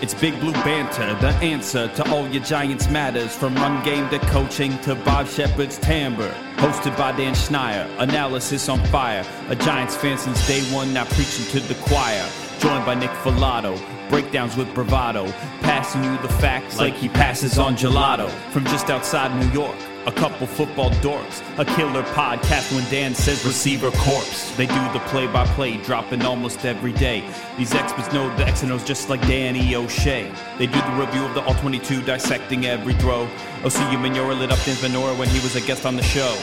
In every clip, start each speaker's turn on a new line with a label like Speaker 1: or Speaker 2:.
Speaker 1: It's Big Blue Banter, the answer to all your Giants matters. From run game to coaching to Bob Sheppard's timbre. Hosted by Dan Schneier, analysis on fire. A Giants fan since day one, now preaching to the choir. Joined by Nick Falato, breakdowns with bravado. Passing you the facts like he passes on gelato. From just outside New York, a couple football dorks. A killer podcast when Dan says receiver corpse. They do the play by play, dropping almost every day. These experts know the X and O's just like Danny O'Shea. They do the review of the All 22, dissecting every throw. Oh, OCU Manora lit up Dan Venora when he was a guest on the show.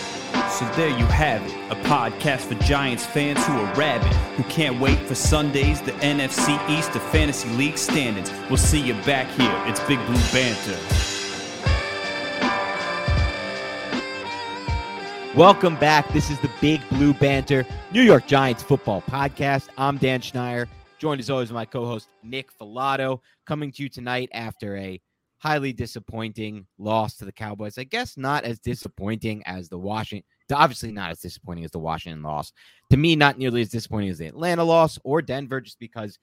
Speaker 1: So there you have it, a podcast for Giants fans who are rabid, who can't wait for Sundays, the NFC East, the Fantasy League standings. We'll see you back here. It's Big Blue Banter.
Speaker 2: Welcome back. This is the Big Blue Banter New York Giants football podcast. I'm Dan Schneier, joined as always by my co-host Nick Falato, coming to you tonight after a highly disappointing loss to the Cowboys. I guess not as disappointing as the Washington, obviously not as disappointing as the Washington loss. To me, not nearly as disappointing as the Atlanta loss or Denver, just because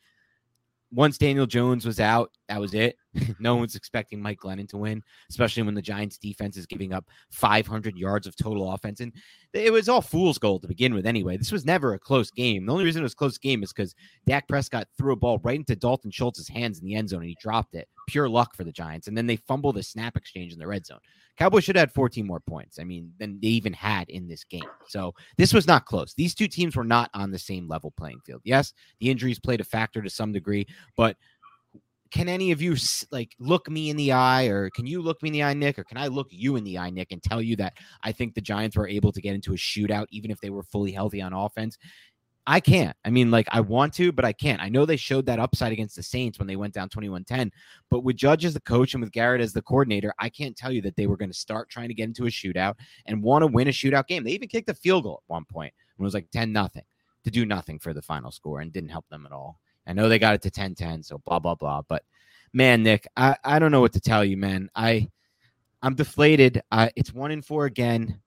Speaker 2: once Daniel Jones was out, that was it. no one's expecting Mike Glennon to win, especially when the Giants defense is giving up 500 yards of total offense. And it was all fool's gold to begin with anyway. This was never a close game. The only reason it was a close game is because Dak Prescott threw a ball right into Dalton Schultz's hands in the end zone and he dropped it. Pure luck for the Giants. And then they fumbled a snap exchange in the red zone. Cowboys should have had 14 more points. I mean, than they even had in this game. So this was not close. These two teams were not on the same level playing field. Yes, the injuries played a factor to some degree, but can any of you like look me in the eye or can you look me in the eye nick? Or can i look you in the eye nick and tell you that i think the giants were able to get into a shootout even if they were fully healthy on offense? I can't. I mean like i want to but i can't. I know they showed that upside against the saints when they went down 21-10 but with judge as the coach and with garrett as the coordinator i can't tell you that they were going to start trying to get into a shootout and want to win a shootout game. They even kicked a field goal at one point when it was like 10 nothing to do nothing for the final score and didn't help them at all I know they got it to 10 10, so blah, blah, blah. But man, Nick, I, I don't know what to tell you, man. I I'm deflated. Uh, it's one in four again.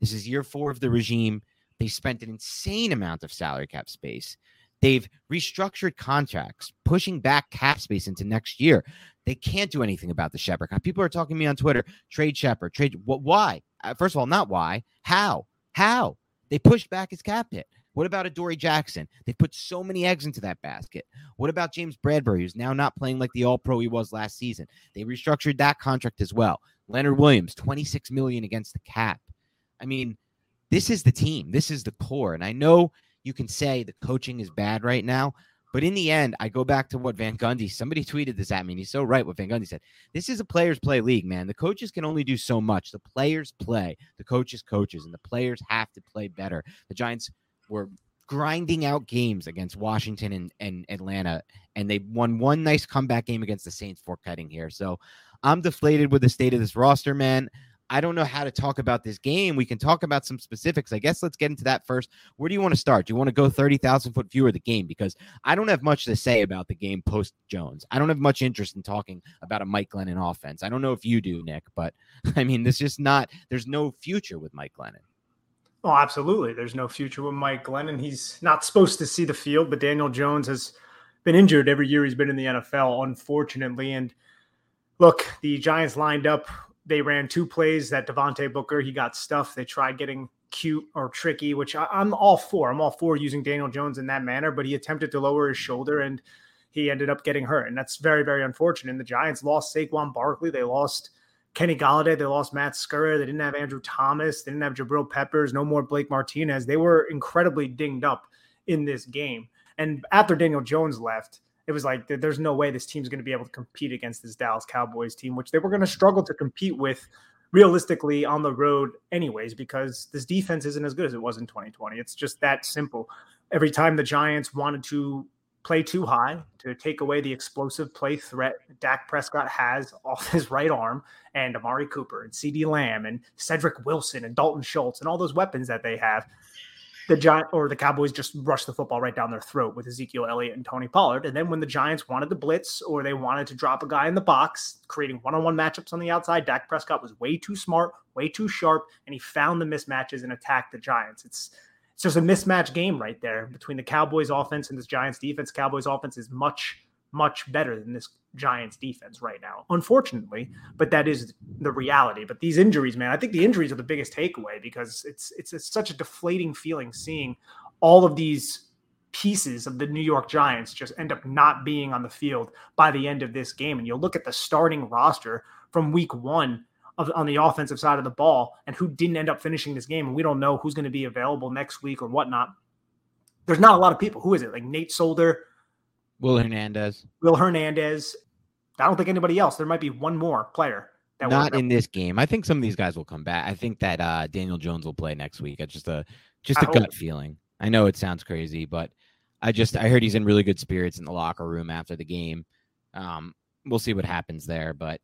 Speaker 2: This is year four of the regime. They spent an insane amount of salary cap space. They've restructured contracts, pushing back cap space into next year. They can't do anything about the Shepard. People are talking to me on Twitter. Trade Shepard. Trade. What? Why? Uh, first of all, not why. How? How? They pushed back his cap hit. What about Adoree Jackson? They put so many eggs into that basket. What about James Bradberry, who's now not playing like the All Pro he was last season? They restructured that contract as well. Leonard Williams, 26 million against the cap. I mean, this is the team. This is the core. And I know you can say the coaching is bad right now, but in the end, I go back to what Van Gundy, somebody tweeted this at me, and he's so right what Van Gundy said. This is a players play league, man. The coaches can only do so much. The players play, the coaches coaches, and the players have to play better. The Giants were grinding out games against Washington and, and Atlanta, and they won one nice comeback game against the Saints for cutting here. So I'm deflated with the state of this roster, man. I don't know how to talk about this game. We can talk about some specifics. I guess let's get into that first. Where do you want to start? Do you want to go 30,000 foot view of the game? Because I don't have much to say about the game post Jones. I don't have much interest in talking about a Mike Glennon offense. I don't know if you do, Nick, but I mean, this just not, there's no future with Mike Glennon.
Speaker 3: Oh, absolutely. There's no future with Mike Glennon. He's not supposed to see the field, but Daniel Jones has been injured every year he's been in the NFL, unfortunately. And look, the Giants lined up they ran two plays that Devontae Booker, he got stuffed. They tried getting cute or tricky, which I, am all for. I'm all for using Daniel Jones in that manner, but he attempted to lower his shoulder and he ended up getting hurt. And that's very, very unfortunate. And the Giants lost Saquon Barkley. They lost Kenny Golladay. They lost Matt Skura. They didn't have Andrew Thomas. They didn't have Jabril Peppers. No more Blake Martinez. They were incredibly dinged up in this game. And after Daniel Jones left, it was like there's no way this team's going to be able to compete against this Dallas Cowboys team, which they were going to struggle to compete with realistically on the road, anyways, because this defense isn't as good as it was in 2020. It's just that simple. Every time the Giants wanted to play too high to take away the explosive play threat Dak Prescott has off his right arm, and Amari Cooper and CeeDee Lamb and Cedric Wilson and Dalton Schultz and all those weapons that they have the Giant or the Cowboys just rushed the football right down their throat with Ezekiel Elliott and Tony Pollard. And then when the Giants wanted to blitz or they wanted to drop a guy in the box, creating one-on-one matchups on the outside, Dak Prescott was way too smart, way too sharp, and he found the mismatches and attacked the Giants. It's it's just a mismatch game right there between the Cowboys offense and this Giants defense. Cowboys offense is much much better than this Giants defense right now, unfortunately. But that is the reality. But these injuries, man, I think the injuries are the biggest takeaway because it's it's, it's such a deflating feeling seeing all of these pieces of the New York Giants just end up not being on the field by the end of this game. And you'll look at the starting roster from week one of, on the offensive side of the ball and who didn't end up finishing this game. And we don't know who's going to be available next week or whatnot. There's not a lot of people. Who is it? Like Nate Solder,
Speaker 2: Will Hernandez.
Speaker 3: Will Hernandez. I don't think anybody else. There might be one more player.
Speaker 2: That Not in this game. I think some of these guys will come back. I think that uh, Daniel Jones will play next week. It's just a just a I gut hope. feeling. I know it sounds crazy, but I just I heard he's in really good spirits in the locker room after the game. Um, we'll see what happens there, but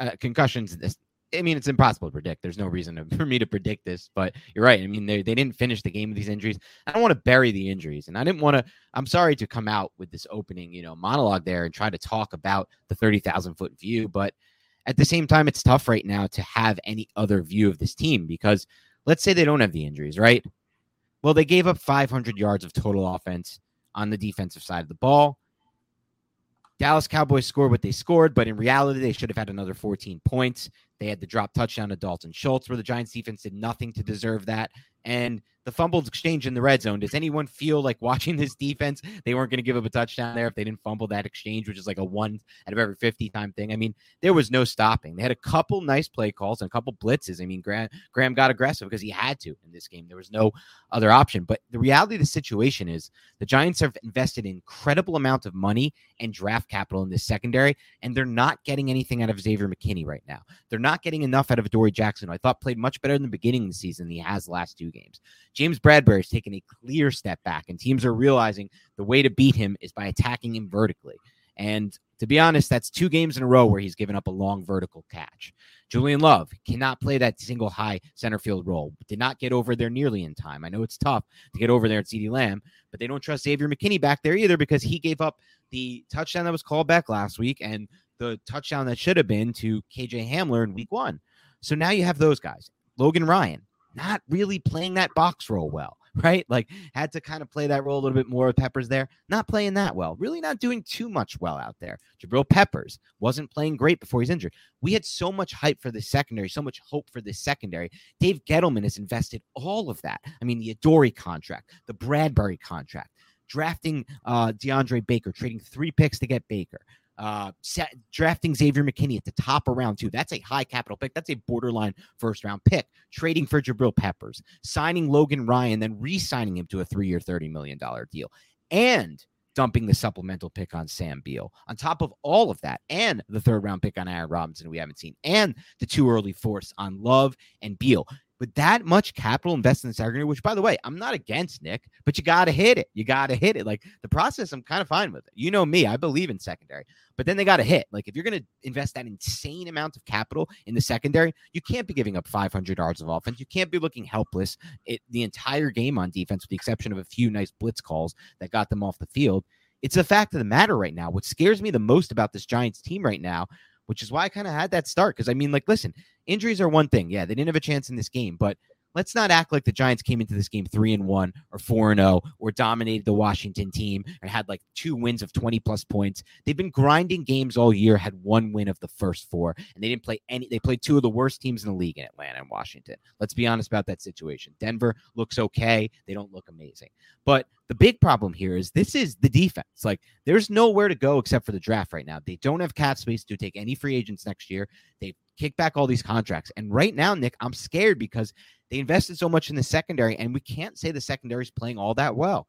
Speaker 2: uh, concussions this I mean, it's impossible to predict. There's no reason to, for me to predict this, but you're right. I mean, they, they didn't finish the game with these injuries. I don't want to bury the injuries, and I didn't want to. I'm sorry to come out with this opening, you know, monologue there and try to talk about the thirty thousand foot view, but at the same time, it's tough right now to have any other view of this team because let's say they don't have the injuries, right? Well, they gave up 500 yards of total offense on the defensive side of the ball. Dallas Cowboys scored what they scored, but in reality, they should have had another 14 points. They had the drop touchdown to Dalton Schultz, where the Giants defense did nothing to deserve that. And the fumbled exchange in the red zone. Does anyone feel like watching this defense, they weren't going to give up a touchdown there if they didn't fumble that exchange, which is like a one out of every 50 time thing? I mean, there was no stopping. They had a couple nice play calls and a couple blitzes. I mean, Graham, Graham got aggressive because he had to in this game. There was no other option. But the reality of the situation is the Giants have invested incredible amount of money and draft capital in this secondary, and they're not getting anything out of Xavier McKinney right now. They're not getting enough out of Dory Jackson, who I thought played much better in the beginning of the season than he has the last two games. James Bradberry has taken a clear step back, and teams are realizing the way to beat him is by attacking him vertically. And to be honest, that's two games in a row where he's given up a long vertical catch. Julian Love cannot play that single high center field role. Did not get over there nearly in time. I know it's tough to get over there at CeeDee Lamb, but they don't trust Xavier McKinney back there either because he gave up the touchdown that was called back last week and the touchdown that should have been to KJ Hamler in week one. So now you have those guys. Logan Ryan, not really playing that box role well, right? Like had to kind of play that role a little bit more with Peppers there. Not playing that well. Really not doing too much well out there. Jabril Peppers wasn't playing great before he's injured. We had so much hype for the secondary, so much hope for this secondary. Dave Gettleman has invested all of that. I mean, the Adoree contract, the Bradberry contract, drafting uh, DeAndre Baker, trading three picks to get Baker uh, set, drafting Xavier McKinney at the top of round two. That's a high capital pick. That's a borderline first round pick. Trading for Jabril Peppers, signing Logan Ryan, then re signing him to a three year, $30 million deal, and dumping the supplemental pick on Sam Beal. On top of all of that, and the third round pick on Aaron Robinson, we haven't seen, and the two early fourths on Love and Beal That much capital invested in the secondary, which by the way, I'm not against Nick, but you got to hit it. You got to hit it. Like the process, I'm kind of fine with it. You know me, I believe in secondary, but then they got to hit. Like if you're going to invest that insane amount of capital in the secondary, you can't be giving up 500 yards of offense. You can't be looking helpless it, the entire game on defense, with the exception of a few nice blitz calls that got them off the field. It's a fact of the matter right now. What scares me the most about this Giants team right now which is why I kind of had that start. Because I mean, like, listen, injuries are one thing. Yeah, they didn't have a chance in this game, but let's not act like the Giants came into this game three and one or four and zero oh or dominated the Washington team and had like two wins of 20 plus points. They've been grinding games all year, had one win of the first four, and they didn't play any. They played two of the worst teams in the league in Atlanta and Washington. Let's be honest about that situation. Denver looks okay. They don't look amazing. But the big problem here is this is the defense. Like there's nowhere to go except for the draft right now. They don't have cap space to take any free agents next year. They kick back all these contracts. And right now, Nick, I'm scared because they invested so much in the secondary, and we can't say the secondary is playing all that well.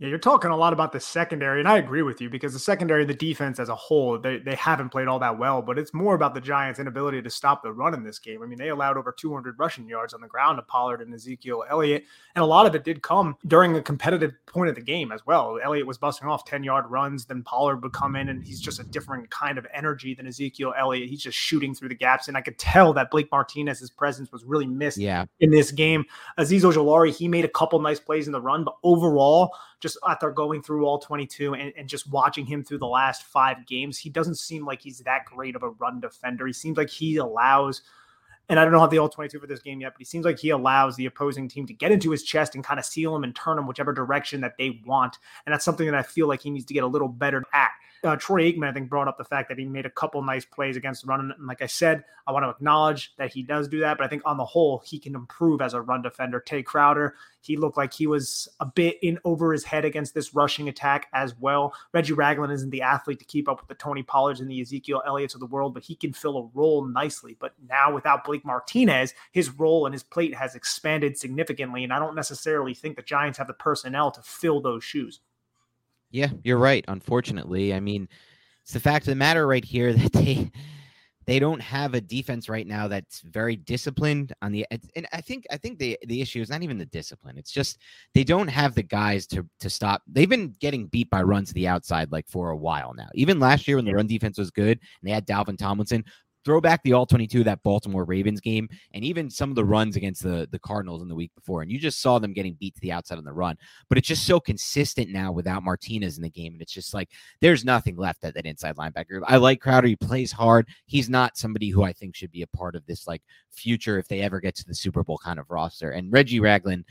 Speaker 3: Yeah, you're talking a lot about the secondary, and I agree with you because the secondary, the defense as a whole, they, they haven't played all that well, but it's more about the Giants' inability to stop the run in this game. I mean, they allowed over 200 rushing yards on the ground to Pollard and Ezekiel Elliott, and a lot of it did come during a competitive point of the game as well. Elliott was busting off 10 yard runs, then Pollard would come in, and he's just a different kind of energy than Ezekiel Elliott. He's just shooting through the gaps, and I could tell that Blake Martinez's presence was really missed
Speaker 2: yeah.
Speaker 3: in this game. Azeez Ojulari, he made a couple nice plays in the run, but overall, just after going through all 22 and, and just watching him through the last five games, he doesn't seem like he's that great of a run defender. He seems like he allows and I don't know how the all 22 for this game yet, but he seems like he allows the opposing team to get into his chest and kind of seal him and turn him whichever direction that they want. And that's something that I feel like he needs to get a little better at. Uh, Troy Aikman, I think, brought up the fact that he made a couple nice plays against the run. And like I said, I want to acknowledge that he does do that. But I think on the whole, he can improve as a run defender. Tae Crowder, he looked like he was a bit in over his head against this rushing attack as well. Reggie Ragland isn't the athlete to keep up with the Tony Pollards and the Ezekiel Elliott's of the world, but he can fill a role nicely. But now without Blake Martinez, his role and his plate has expanded significantly. And I don't necessarily think the Giants have the personnel to fill those shoes.
Speaker 2: Yeah, you're right. Unfortunately, I mean, it's the fact of the matter right here that they they don't have a defense right now that's very disciplined on the and I think I think the the issue is not even the discipline. It's just they don't have the guys to to stop. They've been getting beat by runs to the outside like for a while now. Even last year when the run defense was good and they had Dalvin Tomlinson, throw back the all 22 that Baltimore Ravens game and even some of the runs against the the Cardinals in the week before and you just saw them getting beat to the outside on the run. But it's just so consistent now without Martinez in the game and it's just like there's nothing left at that inside linebacker. I like Crowder. He plays hard. He's not somebody who I think should be a part of this like future if they ever get to the Super Bowl kind of roster. And Reggie Ragland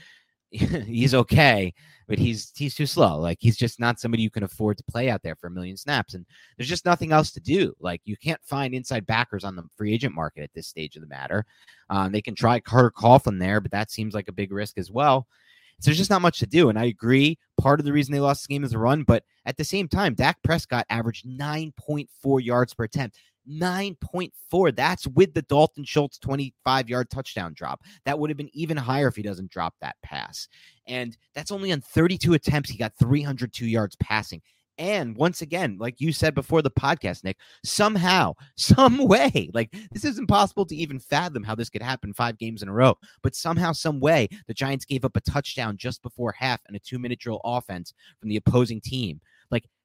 Speaker 2: he's okay, but he's he's too slow. Like he's just not somebody you can afford to play out there for a million snaps. And there's just nothing else to do. Like you can't find inside backers on the free agent market at this stage of the matter. Um, they can try Carter Coughlin there, but that seems like a big risk as well. So there's just not much to do. And I agree. Part of the reason they lost the game is the run, but at the same time, Dak Prescott averaged 9.4 yards per attempt. 9.4. That's with the Dalton Schultz 25 yard touchdown drop. That would have been even higher if he doesn't drop that pass. And that's only on 32 attempts. He got 302 yards passing. And once again, like you said before the podcast, Nick, somehow, some way, like this is impossible to even fathom how this could happen five games in a row. But somehow, some way, the Giants gave up a touchdown just before half and a two minute drill offense from the opposing team.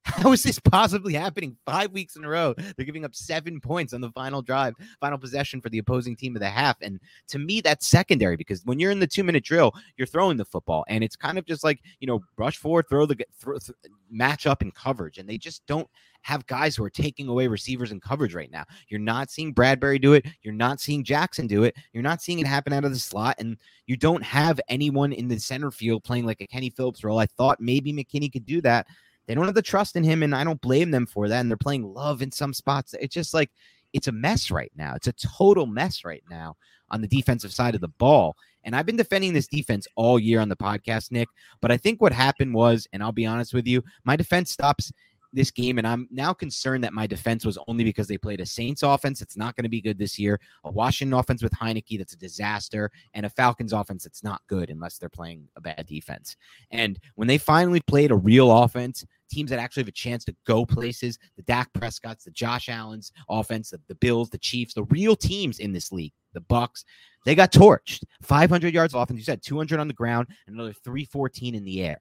Speaker 2: How is this possibly happening five weeks in a row? They're giving up seven points on the final drive, final possession for the opposing team of the half. And to me, that's secondary because when you're in the two minute drill, you're throwing the football and it's kind of just like, you know, rush forward, throw the throw, th- match up in coverage. And they just don't have guys who are taking away receivers and coverage right now. You're not seeing Bradberry do it. You're not seeing Jackson do it. You're not seeing it happen out of the slot. And you don't have anyone in the center field playing like a Kenny Phillips role. I thought maybe McKinney could do that they don't have the trust in him, and I don't blame them for that. And they're playing love in some spots. It's just like it's a mess right now. It's a total mess right now on the defensive side of the ball. And I've been defending this defense all year on the podcast, Nick. But I think what happened was, and I'll be honest with you, my defense stops this game, and I'm now concerned that my defense was only because they played a Saints offense that's not going to be good this year, a Washington offense with Heinicke that's a disaster, and a Falcons offense that's not good unless they're playing a bad defense. And when they finally played a real offense teams that actually have a chance to go places, the Dak Prescott's, the Josh Allen's offense, the, the Bills, the Chiefs, the real teams in this league, the Bucs, they got torched. 500 yards of offense. You said 200 on the ground and another 314 in the air.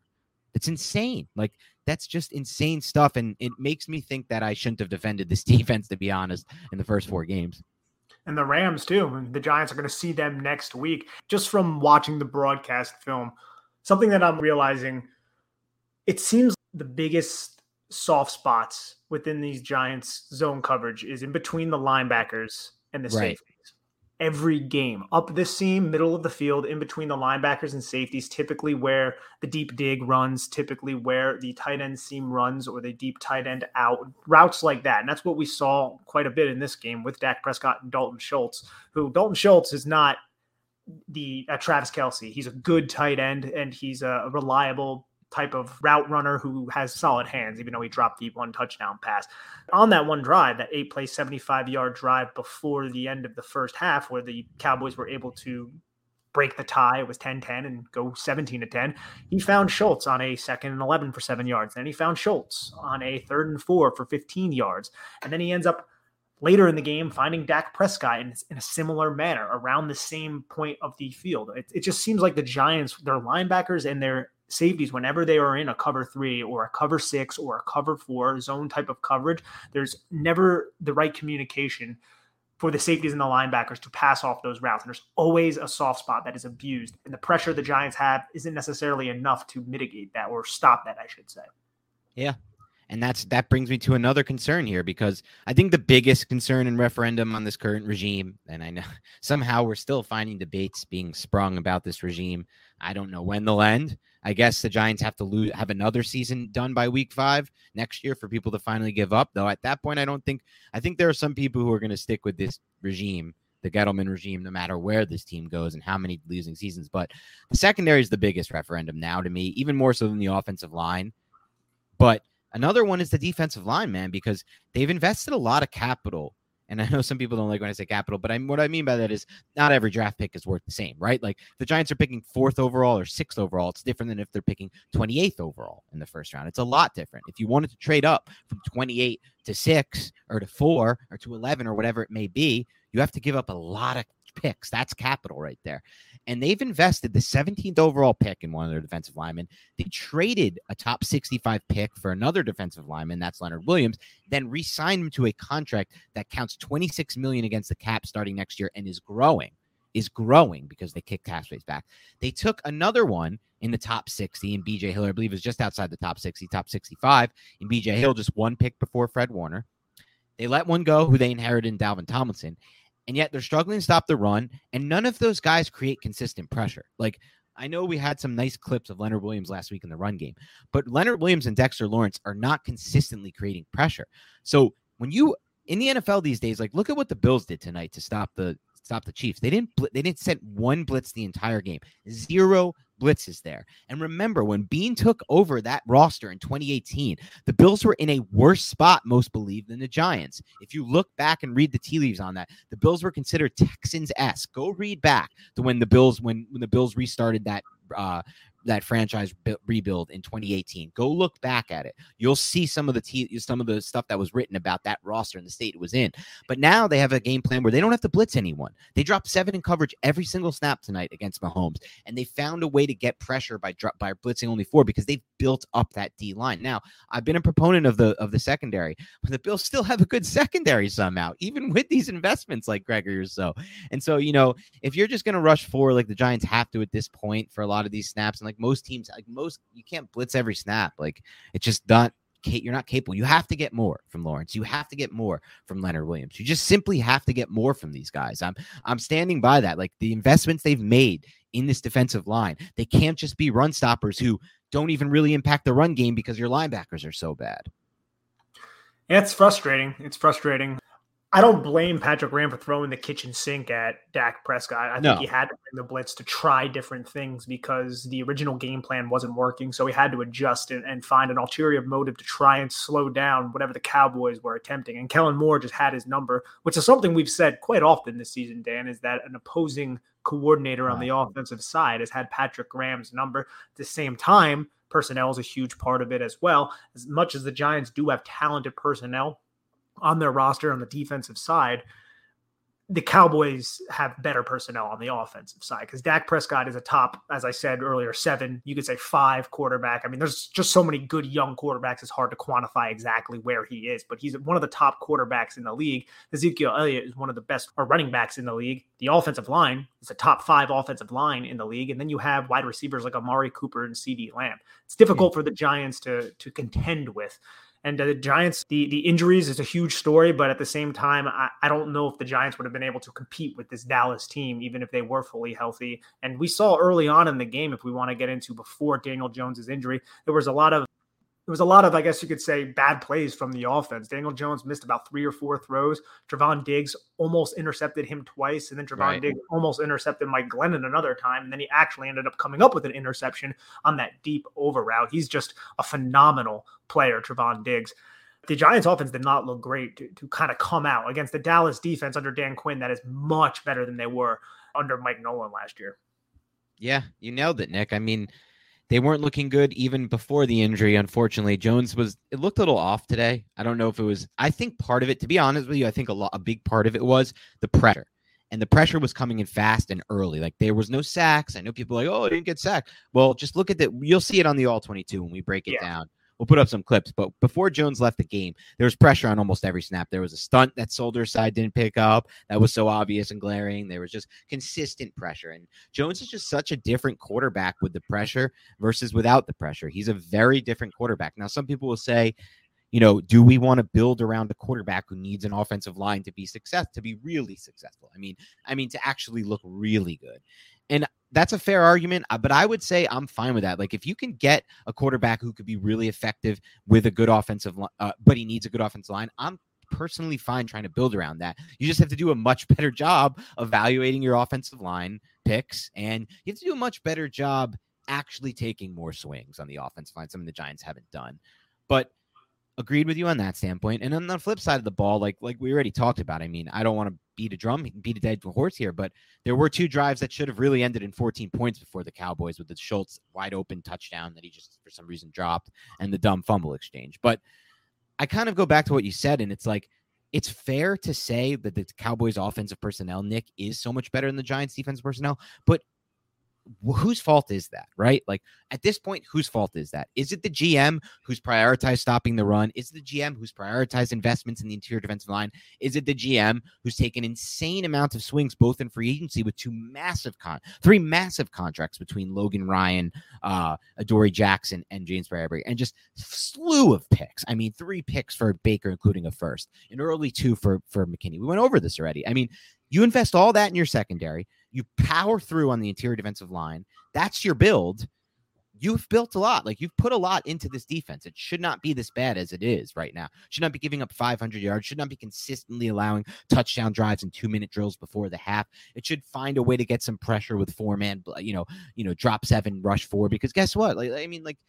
Speaker 2: It's insane. Like that's just insane stuff. And it makes me think that I shouldn't have defended this defense, to be honest, in the first four games.
Speaker 3: And the Rams, too. The Giants are going to see them next week. Just from watching the broadcast film, something that I'm realizing it seems the biggest soft spots within these Giants zone coverage is in between the linebackers and the right. safeties. Every game, up the seam, middle of the field, in between the linebackers and safeties, typically where the deep dig runs, typically where the tight end seam runs or the deep tight end out, routes like that. And that's what we saw quite a bit in this game with Dak Prescott and Dalton Schultz, who Dalton Schultz is not the uh, Travis Kelce. He's a good tight end and he's a reliable type of route runner who has solid hands, even though he dropped the one touchdown pass. On that one drive, that eight play, 75 yard drive before the end of the first half, where the Cowboys were able to break the tie, it was 10 10 and go 17 to 10. He found Schultz on a second and 11 for seven yards. Then he found Schultz on a third and four for 15 yards. And then he ends up later in the game finding Dak Prescott in, in, a similar manner around the same point of the field. It, it, just seems like the Giants, their linebackers and their safeties, whenever they are in a cover three or a cover six or a cover four zone type of coverage, there's never the right communication for the safeties and the linebackers to pass off those routes. And there's always a soft spot that is abused. And the pressure the Giants have isn't necessarily enough to mitigate that or stop that, I should say.
Speaker 2: Yeah. And that's that brings me to another concern here because I think the biggest concern and referendum on this current regime, and I know somehow we're still finding debates being sprung about this regime. I don't know when they'll end. I guess the Giants have to lose, have another season done by week five next year for people to finally give up. Though at that point, I don't think, I think there are some people who are going to stick with this regime, the Gettleman regime, no matter where this team goes and how many losing seasons. But the secondary is the biggest referendum now to me, even more so than the offensive line. But another one is the defensive line, man, because they've invested a lot of capital and I know some people don't like when I say capital, but I'm what I mean by that is not every draft pick is worth the same, right? Like the Giants are picking fourth overall or sixth overall. It's different than if they're picking 28th overall in the first round. It's a lot different. If you wanted to trade up from 28 to six or to four or to 11 or whatever it may be, you have to give up a lot of picks. That's capital right there. And they've invested the 17th overall pick in one of their defensive linemen. They traded a top 65 pick for another defensive lineman, that's Leonard Williams, then re-signed him to a contract that counts 26 million against the cap starting next year and is growing. Is growing because they kicked space back. They took another one in the top 60 in BJ Hill, I believe is just outside the top 60, top 65 in BJ Hill, just one pick before Fred Warner. They let one go who they inherited in Dalvin Tomlinson and yet they're struggling to stop the run. And none of those guys create consistent pressure. Like I know we had some nice clips of Leonard Williams last week in the run game, but Leonard Williams and Dexter Lawrence are not consistently creating pressure. So when you in the NFL these days, like look at what the Bills did tonight to stop the stop the Chiefs. They didn't they didn't set one blitz the entire game. Zero blitzes there. And remember, when Beane took over that roster in 2018, the Bills were in a worse spot, most believe, than the Giants. If you look back and read the tea leaves on that, the Bills were considered Texans esque. Go read back to when the Bills when when the Bills restarted that uh, that franchise rebuild in 2018. Go look back at it. You'll see some of the t- some of the stuff that was written about that roster and the state it was in. But now they have a game plan where they don't have to blitz anyone. They drop seven in coverage every single snap tonight against Mahomes, and they found a way to get pressure by by blitzing only four because they've built up that D line. Now I've been a proponent of the of the secondary, but the Bills still have a good secondary somehow, even with these investments like Gregory or so. And so you know if you're just going to rush four like the Giants have to at this point for a lot of these snaps and like like most teams, like most, you can't blitz every snap. Like it's just not. You're not capable. You have to get more from Lawrence. You have to get more from Leonard Williams. You just simply have to get more from these guys. I'm I'm standing by that. Like the investments they've made in this defensive line, they can't just be run stoppers who don't even really impact the run game because your linebackers are so bad.
Speaker 3: It's frustrating. It's frustrating. I don't blame Patrick Graham for throwing the kitchen sink at Dak Prescott. I think no. he had to bring the blitz to try different things because the original game plan wasn't working. So he had to adjust and, and find an ulterior motive to try and slow down whatever the Cowboys were attempting. And Kellen Moore just had his number, which is something we've said quite often this season, Dan, is that an opposing coordinator on the offensive side has had Patrick Graham's number. At the same time, personnel is a huge part of it as well. As much as the Giants do have talented personnel on their roster on the defensive side, the Cowboys have better personnel on the offensive side because Dak Prescott is a top, as I said earlier, seven, you could say five quarterback. I mean, there's just so many good young quarterbacks, it's hard to quantify exactly where he is, but he's one of the top quarterbacks in the league. Ezekiel Elliott is one of the best running backs in the league. The offensive line is a top five offensive line in the league. And then you have wide receivers like Amari Cooper and CeeDee Lamb. It's difficult for the Giants to, to contend with. And the Giants, the, the injuries is a huge story, but at the same time, I, I don't know if the Giants would have been able to compete with this Dallas team, even if they were fully healthy. And we saw early on in the game, if we want to get into before Daniel Jones's injury, there was a lot of there was a lot of, I guess you could say, bad plays from the offense. Daniel Jones missed about three or four throws. Trevon Diggs almost intercepted him twice, and then Trevon right. Diggs almost intercepted Mike Glennon another time. And then he actually ended up coming up with an interception on that deep over route. He's just a phenomenal player, Trevon Diggs. The Giants offense did not look great to, to kind of come out against the Dallas defense under Dan Quinn that is much better than they were under Mike Nolan last year.
Speaker 2: Yeah, you nailed it, Nick. I mean, they weren't looking good even before the injury. Unfortunately, Jones was it looked a little off today. I don't know if it was. I think part of it, to be honest with you, I think a lot a big part of it was the pressure. And the pressure was coming in fast and early. Like there was no sacks. I know people like, oh, I didn't get sacked. Well, just look at that. You'll see it on the all 22 when we break it yeah. down. We'll put up some clips. But before Jones left the game, there was pressure on almost every snap. There was a stunt that Solder side didn't pick up. That was so obvious and glaring. There was just consistent pressure. And Jones is just such a different quarterback with the pressure versus without the pressure. He's a very different quarterback. Now, some people will say, you know, do we want to build around a quarterback who needs an offensive line to be success to be really successful? I mean, I mean to actually look really good. And that's a fair argument, uh, but I would say I'm fine with that. Like if you can get a quarterback who could be really effective with a good offensive, uh, but he needs a good offensive line, I'm personally fine trying to build around that. You just have to do a much better job evaluating your offensive line picks, and you have to do a much better job actually taking more swings on the offensive line. Something the Giants haven't done, but agreed with you on that standpoint. And on the flip side of the ball, like like we already talked about, I mean, I don't want to beat a drum, beat a dead horse here, but there were two drives that should have really ended in 14 points before the Cowboys with the Schultz wide open touchdown that he just for some reason dropped and the dumb fumble exchange. But I kind of go back to what you said, and it's like it's fair to say that the Cowboys offensive personnel, Nick, is so much better than the Giants defense personnel, but whose fault is that, right? Like at this point, whose fault is that? Is it the GM who's prioritized stopping the run? Is it the GM who's prioritized investments in the interior defensive line? Is it the GM who's taken insane amounts of swings, both in free agency with two massive con, three massive contracts between Logan Ryan, uh, Adoree Jackson, and James Bradberry, and just slew of picks. I mean, three picks for Baker, including a first, and early two for for McKinney. We went over this already. I mean, you invest all that in your secondary. You power through on the interior defensive line. That's your build. You've built a lot. Like you've put a lot into this defense. It should not be this bad as it is right now. Should not be giving up 500 yards. Should not be consistently allowing touchdown drives and two minute drills before the half. It should find a way to get some pressure with four man. You know, you know, drop seven, rush four. Because guess what? Like I mean, like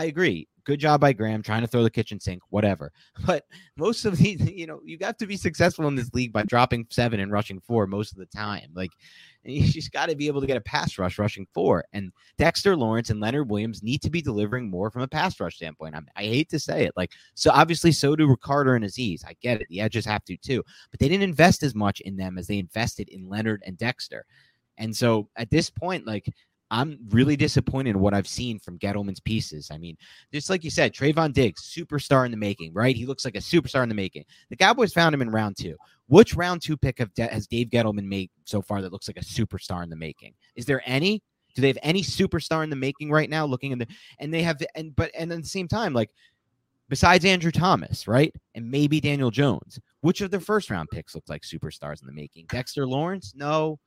Speaker 2: I agree. Good job by Graham trying to throw the kitchen sink, whatever. But most of these, you know, you have got to be successful in this league by dropping seven and rushing four most of the time. Like, you just got to be able to get a pass rush rushing four. And Dexter Lawrence and Leonard Williams need to be delivering more from a pass rush standpoint. I, I hate to say it. Like, so obviously, so do Carter and Azeez. I get it. The edges have to too. But they didn't invest as much in them as they invested in Leonard and Dexter. And so at this point, like, I'm really disappointed in what I've seen from Gettleman's pieces. I mean, just like you said, Trevon Diggs, superstar in the making, right? He looks like a superstar in the making. The Cowboys found him in round two. Which round two pick De- has Dave Gettleman made so far that looks like a superstar in the making? Is there any? Do they have any superstar in the making right now? Looking in the and they have and but and at the same time, like besides Andrew Thomas, right? And maybe Daniel Jones. Which of their first round picks look like superstars in the making? Dexter Lawrence? No.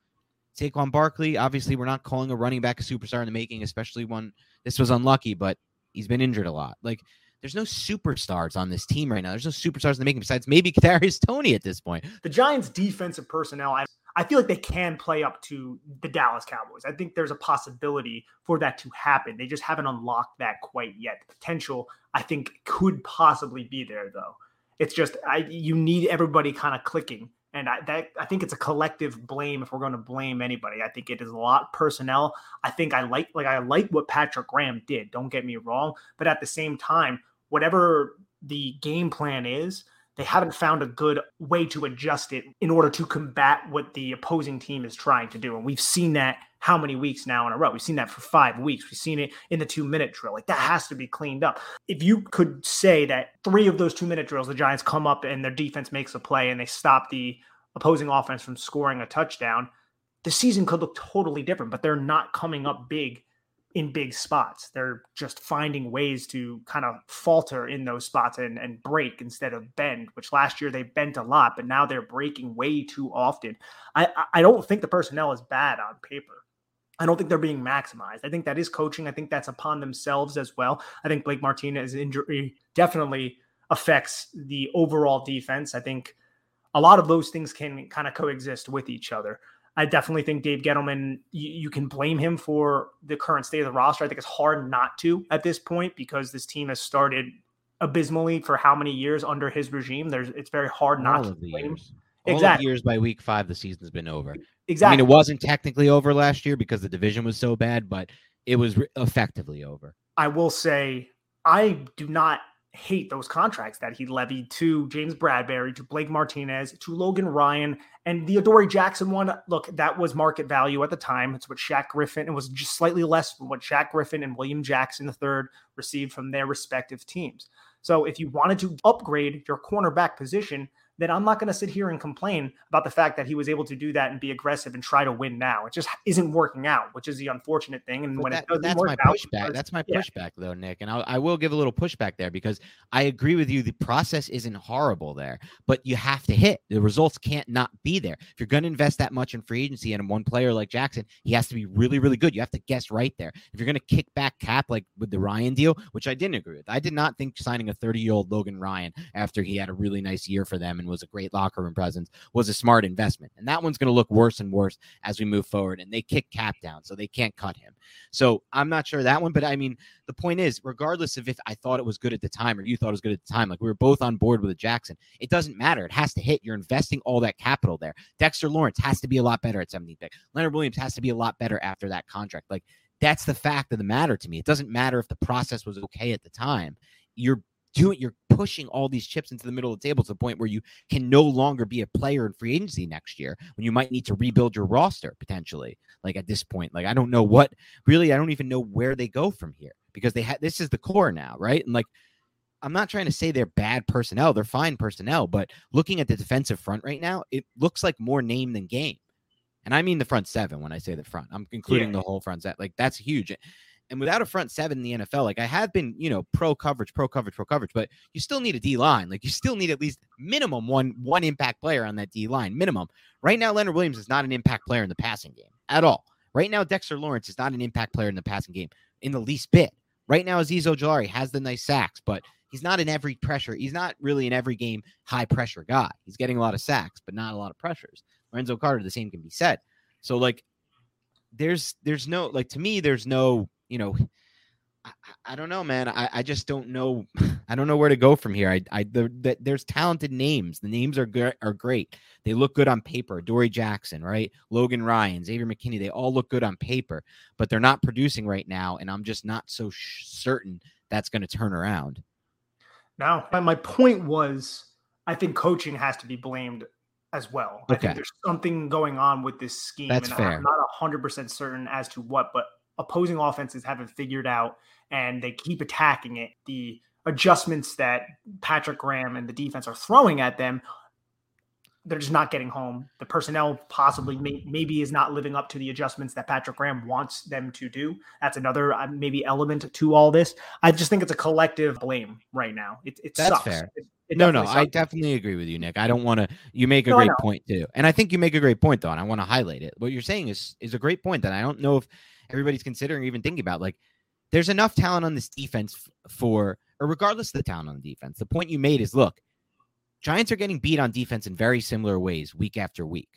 Speaker 2: Saquon Barkley, obviously, we're not calling a running back a superstar in the making, especially when this was unlucky, but he's been injured a lot. Like, there's no superstars on this team right now. There's no superstars in the making besides maybe Kadarius Toney at this point.
Speaker 3: The Giants' defensive personnel, I, I feel like they can play up to the Dallas Cowboys. I think there's a possibility for that to happen. They just haven't unlocked that quite yet. The potential, I think, could possibly be there though. It's just I you need everybody kind of clicking And I, that, I think it's a collective blame if we're going to blame anybody. I think it is a lot personnel. I think I like like I like what Patrick Graham did. Don't get me wrong, but at the same time, whatever the game plan is, they haven't found a good way to adjust it in order to combat what the opposing team is trying to do. And we've seen that how many weeks now in a row? We've seen that for five weeks. We've seen it in the two minute drill. Like that has to be cleaned up. If you could say that three of those two minute drills, the Giants come up and their defense makes a play and they stop the opposing offense from scoring a touchdown, the season could look totally different, but they're not coming up big in big spots. They're just finding ways to kind of falter in those spots and, and break instead of bend, which last year they bent a lot, but now they're breaking way too often. I, I don't think the personnel is bad on paper. I don't think they're being maximized. I think that is coaching. I think that's upon themselves as well. I think Blake Martinez's injury eh, definitely affects the overall defense. I think a lot of those things can kind of coexist with each other. I definitely think Dave Gettleman, you, you, can blame him for the current state of the roster. I think it's hard not to at this point because this team has started abysmally for how many years under his regime. There's it's very hard not
Speaker 2: All
Speaker 3: to blame.
Speaker 2: Years. All exactly. years by week five, the season's been over.
Speaker 3: Exactly.
Speaker 2: I mean, it wasn't technically over last year because the division was so bad, but it was re- effectively over.
Speaker 3: I will say, I do not hate those contracts that he levied to James Bradberry, to Blake Martinez, to Logan Ryan, and the Adoree Jackson one. Look, that was market value at the time. It's what Shaq Griffin, it was just slightly less than what Shaq Griffin and William Jackson III received from their respective teams. So if you wanted to upgrade your cornerback position, then I'm not going to sit here and complain about the fact that he was able to do that and be aggressive and try to win now. It just isn't working out, which is the unfortunate thing. And but when that, it doesn't
Speaker 2: that's
Speaker 3: work
Speaker 2: my
Speaker 3: out,
Speaker 2: pushback. That's my pushback, yeah. though, Nick. And I'll, I will give a little pushback there because I agree with you. The process isn't horrible there, but you have to hit. The results can't not be there. If you're going to invest that much in free agency and one player like Jackson, he has to be really, really good. You have to guess right there. If you're going to kick back cap like with the Ryan deal, which I didn't agree with, I did not think signing a 30 year old Logan Ryan after he had a really nice year for them was a great locker room presence was a smart investment. And that one's going to look worse and worse as we move forward. And they kick cap down, so they can't cut him. So I'm not sure that one, but I mean, the point is, regardless of if I thought it was good at the time or you thought it was good at the time, like we were both on board with Jackson, it doesn't matter. It has to hit. You're investing all that capital there. Dexter Lawrence has to be a lot better at 17 pick. Leonard Williams has to be a lot better after that contract. Like that's the fact of the matter to me. It doesn't matter if the process was okay at the time. You're doing you're pushing all these chips into the middle of the table to the point where you can no longer be a player in free agency next year when you might need to rebuild your roster potentially like at this point. Like i don't know what really i don't even know where they go from here because they had this is the core now right? And like i'm not trying to say they're bad personnel they're fine personnel but looking at the defensive front right now it looks like more name than game. And i mean the front seven when i say the front. I'm including yeah. the whole front set like that's huge and without a front seven in the NFL, like I have been, you know, pro coverage, pro coverage, pro coverage, but you still need a D line. Like you still need at least minimum one one impact player on that D line, minimum. Right now, Leonard Williams is not an impact player in the passing game at all. Right now, Dexter Lawrence is not an impact player in the passing game in the least bit. Right now, Azeez Ojulari has the nice sacks, but he's not in every pressure. He's not really in every game high pressure guy. He's getting a lot of sacks, but not a lot of pressures. Lorenzo Carter, the same can be said. So like, there's there's no like to me, there's no you know, I, I, don't know, man. I, I just don't know. I don't know where to go from here. I, I the, the, there's talented names. The names are good, are great. They look good on paper. Dory Jackson, right? Logan Ryan, Xavier McKinney. They all look good on paper, but they're not producing right now, and I'm just not so sh- certain that's going to turn around.
Speaker 3: Now, my point was, I think coaching has to be blamed as well. Okay. I think there's something going on with this scheme,
Speaker 2: that's
Speaker 3: and
Speaker 2: fair.
Speaker 3: I'm not hundred percent certain as to what, but opposing offenses haven't figured out and they keep attacking it. The adjustments that Patrick Graham and the defense are throwing at them, they're just not getting home. The personnel possibly may, maybe is not living up to the adjustments that Patrick Graham wants them to do. That's another uh, maybe element to all this. I just think it's a collective blame right now. It, it
Speaker 2: That's
Speaker 3: sucks.
Speaker 2: fair. It, it no, no, sucks. I definitely agree with you, Nick. I don't want to. You make a no, great point too, and I think you make a great point though, and I want to highlight it. What you're saying is is a great point that I don't know if everybody's considering even thinking about. Like, there's enough talent on this defense for, or regardless of the talent on the defense, the point you made is look, Giants are getting beat on defense in very similar ways week after week.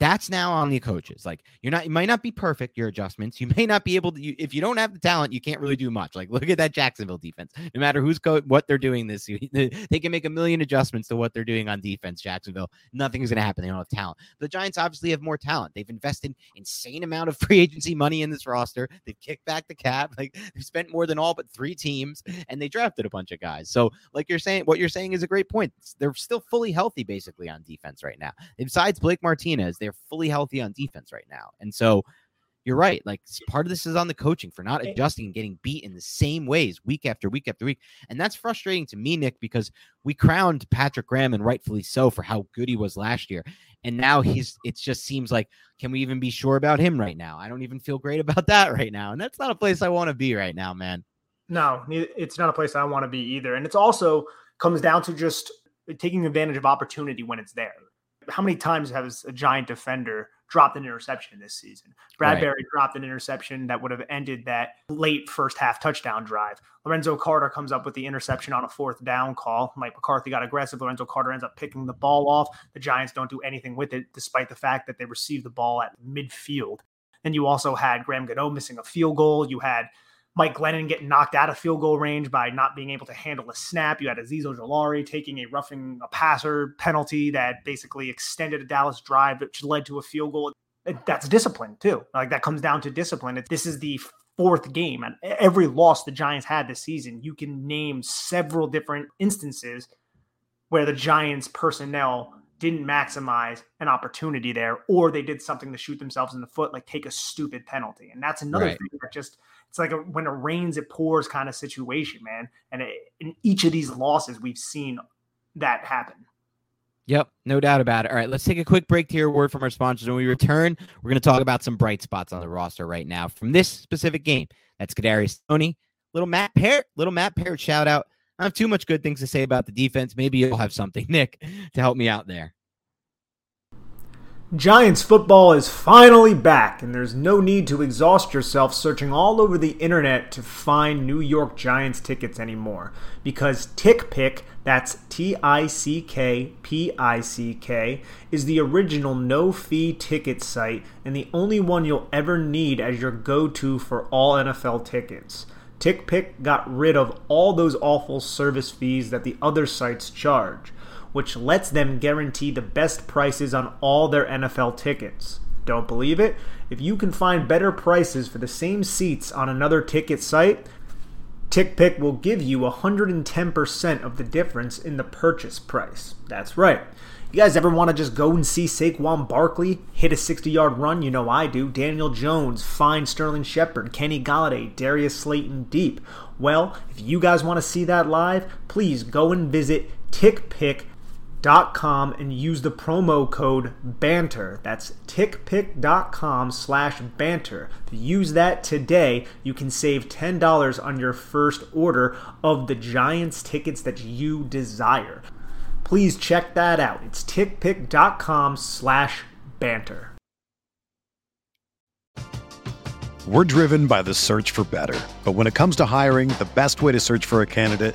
Speaker 2: That's now on the coaches. Like you're not, you might not be perfect your adjustments. You may not be able to. You, if you don't have the talent, you can't really do much. Like look at that Jacksonville defense. No matter who's co- what they're doing this, they can make a million adjustments to what they're doing on defense. Jacksonville, nothing is going to happen. They don't have talent. The Giants obviously have more talent. They've invested insane amount of free agency money in this roster. They've kicked back the cap. Like they've spent more than all but three teams, and they drafted a bunch of guys. So like you're saying, what you're saying is a great point. They're still fully healthy basically on defense right now. Besides Blake Martinez, they're fully healthy on defense right now. And so you're right. Like part of this is on the coaching for not adjusting and getting beat in the same ways week after week after week. And that's frustrating to me, Nick, because we crowned Patrick Graham and rightfully so for how good he was last year. And now he's it just seems like can we even be sure about him right now? I don't even feel great about that right now. And that's not a place I want to be right now, man.
Speaker 3: No, it's not a place I want to be either. And it's also comes down to just taking advantage of opportunity when it's there. How many times has a giant defender dropped an interception this season? Bradberry right. dropped an interception that would have ended that late first half touchdown drive. Lorenzo Carter comes up with the interception on a fourth down call. Mike McCarthy got aggressive. Lorenzo Carter ends up picking the ball off. The Giants don't do anything with it, despite the fact that they received the ball at midfield. And you also had Graham Gano missing a field goal. You had Mike Glennon getting knocked out of field goal range by not being able to handle a snap. You had Azeez Ojulari taking a roughing a passer penalty that basically extended a Dallas drive, which led to a field goal. That's discipline too. Like that comes down to discipline. This is the fourth game, and every loss the Giants had this season, you can name several different instances where the Giants personnel didn't maximize an opportunity there, or they did something to shoot themselves in the foot, like take a stupid penalty. And that's another right. thing that just it's like a, when it rains, it pours kind of situation, man. And it, in each of these losses, we've seen that happen.
Speaker 2: Yep, no doubt about it. All right, let's take a quick break to hear a word from our sponsors. When we return, we're going to talk about some bright spots on the roster right now from this specific game. That's Kadarius Toney, little Matt Peart, little Matt Peart shout out. I have too much good things to say about the defense. Maybe you'll have something, Nick, to help me out there.
Speaker 3: Giants football is finally back, and there's no need to exhaust yourself searching all over the internet to find New York Giants tickets anymore. Because TickPick, that's T I C K P I C K, is the original no fee ticket site and the only one you'll ever need as your go to for all NFL tickets. TickPick got rid of all those awful service fees that the other sites charge which lets them guarantee the best prices on all their NFL tickets. Don't believe it? If you can find better prices for the same seats on another ticket site, TickPick will give you 110% of the difference in the purchase price. That's right. You guys ever want to just go and see Saquon Barkley hit a 60 yard run? You know I do. Daniel Jones, find Sterling Shepard, Kenny Golladay, Darius Slayton deep. Well, if you guys want to see that live, please go and visit TickPick tickpick.com and use the promo code banter. That's tickpick.com slash banter. Use that today you can save $10 on your first order of the giants tickets that you desire. Please check that out. It's tickpick.com slash banter.
Speaker 4: We're driven by the search for better. But when it comes to hiring the best way to search for a candidate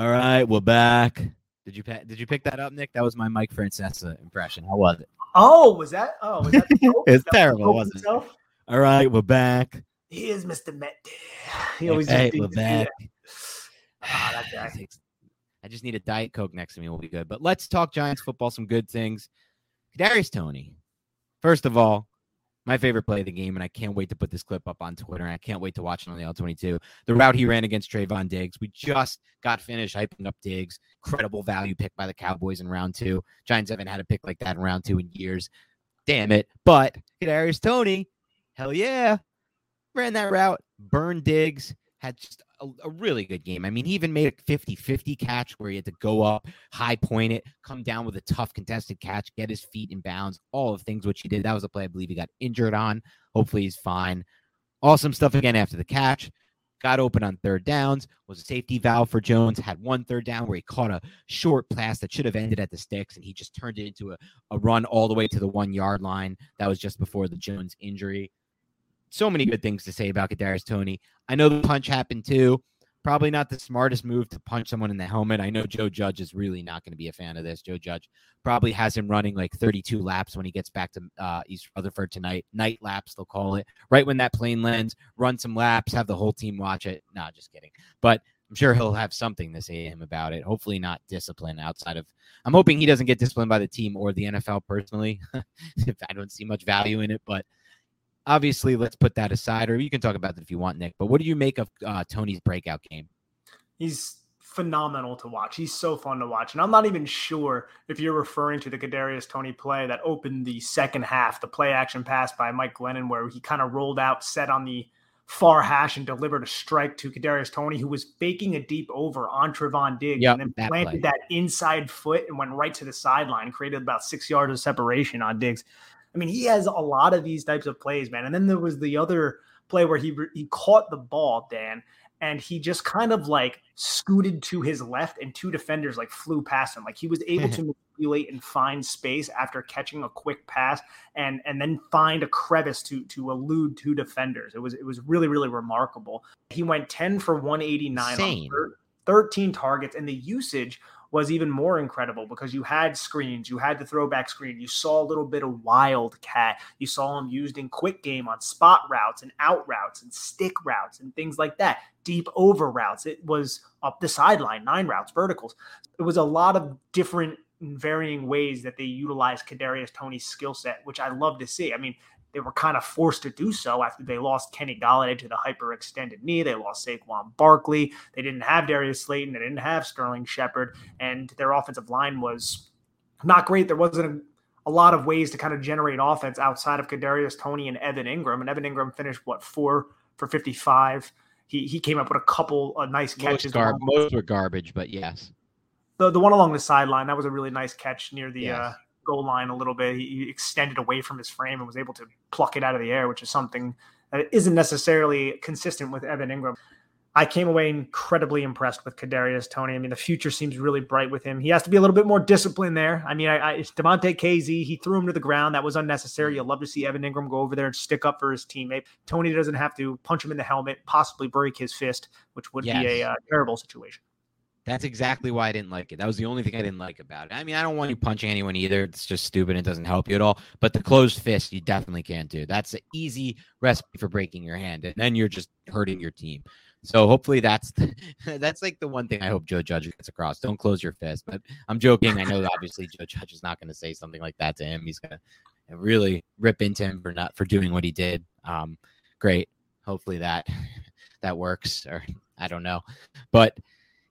Speaker 2: All right, we're back. Did you did you pick that up, Nick? That was my Mike Francesa impression. How was it?
Speaker 3: Oh, was that? Oh, was that? The?
Speaker 2: It's
Speaker 3: That
Speaker 2: terrible,
Speaker 3: the joke
Speaker 2: wasn't it? All right, we're back.
Speaker 3: He is Mr. Met. He always
Speaker 2: hey,
Speaker 3: just
Speaker 2: we're back.
Speaker 3: Ah, that guy.
Speaker 2: I just need a Diet Coke next to me. We'll be good. But let's talk Giants football. Some good things. Darius Toney. First of all, my favorite play of the game, and I can't wait to put this clip up on Twitter. And I can't wait to watch it on the All 22. The route he ran against Trevon Diggs. We just got finished hyping up Diggs. Credible value pick by the Cowboys in round two. Giants haven't had a pick like that in round two in years. Damn it. But Darius Toney, hell yeah. Ran that route. Burned Diggs. Had just a, a really good game. I mean, he even made a 50 50 catch where he had to go up, high point it, come down with a tough contested catch, get his feet in bounds, all of things which he did. That was a play I believe he got injured on. Hopefully he's fine. Awesome stuff again after the catch. Got open on third downs, was a safety valve for Jones, had one third down where he caught a short pass that should have ended at the sticks, and he just turned it into a, a run all the way to the one yard line. That was just before the Jones injury. So many good things to say about Kadarius Toney. I know the punch happened too. Probably not the smartest move to punch someone in the helmet. I know Joe Judge is really not going to be a fan of this. Joe Judge probably has him running like 32 laps when he gets back to uh, East Rutherford tonight. Night laps, they'll call it. Right when that plane lands, run some laps, have the whole team watch it. Nah, just kidding. But I'm sure he'll have something to say to him about it. Hopefully, not discipline outside of. I'm hoping he doesn't get disciplined by the team or the NFL personally. I don't see much value in it, but obviously, let's put that aside. Or you can talk about that if you want, Nick. But what do you make of uh, Toney's breakout game?
Speaker 3: He's phenomenal to watch. He's so fun to watch. And I'm not even sure if you're referring to the Kadarius Toney play that opened the second half, the play action pass by Mike Glennon, where he kind of rolled out, set on the far hash, and delivered a strike to Kadarius Toney, who was faking a deep over on Trevon Diggs,
Speaker 2: Yep,
Speaker 3: and then planted
Speaker 2: play.
Speaker 3: that inside foot and went right to the sideline, created about six yards of separation on Diggs. I mean, he has a lot of these types of plays, man. And then there was the other play where he he caught the ball, Dan, and he just kind of like scooted to his left, and two defenders like flew past him. Like he was able to manipulate and find space after catching a quick pass, and and then find a crevice to to elude two defenders. It was it was really really remarkable. He went ten for one eighty nine on thir- thirteen targets, and the usage was even more incredible because you had screens, you had the throwback screen, you saw a little bit of wildcat, you saw him used in quick game on spot routes and out routes and stick routes and things like that, deep over routes. It was up the sideline, nine routes, verticals. It was a lot of different varying ways that they utilized Kadarius Toney's skill set, which I love to see. I mean, they were kind of forced to do so after they lost Kenny Golladay to the hyperextended knee. They lost Saquon Barkley. They didn't have Darius Slayton. They didn't have Sterling Shepard, and their offensive line was not great. There wasn't a, a lot of ways to kind of generate offense outside of Kadarius Toney and Evan Engram. And Evan Engram finished what four for fifty-five. He he came up with a couple of nice
Speaker 2: Most,
Speaker 3: catches.
Speaker 2: gar- most were garbage, but yes.
Speaker 3: the the one along the sideline that was a really nice catch near the
Speaker 2: Yes.
Speaker 3: uh, goal line a little bit. He, he extended away from his frame and was able to pluck it out of the air, which is something that isn't necessarily consistent with Evan Engram. I came away incredibly impressed with Kadarius Toney. I mean, the future seems really bright with him. He has to be a little bit more disciplined there. I mean, I, I it's Damontae Kazee. He threw him to the ground. That was unnecessary. You'll love to see Evan Engram go over there and stick up for his teammate. Toney doesn't have to punch him in the helmet, possibly break his fist, which would be a uh, terrible situation.
Speaker 2: That's exactly why I didn't like it. That was the only thing I didn't like about it. I mean, I don't want you punching anyone either. It's just stupid. It doesn't help you at all. But the closed fist, you definitely can't do. That's an easy recipe for breaking your hand, and then you're just hurting your team. So hopefully that's the, that's like the one thing I hope Joe Judge gets across. Don't close your fist. But I'm joking. I know obviously Joe Judge is not going to say something like that to him. He's going to really rip into him for not for doing what he did. Um, great. Hopefully that that works. Or I don't know, but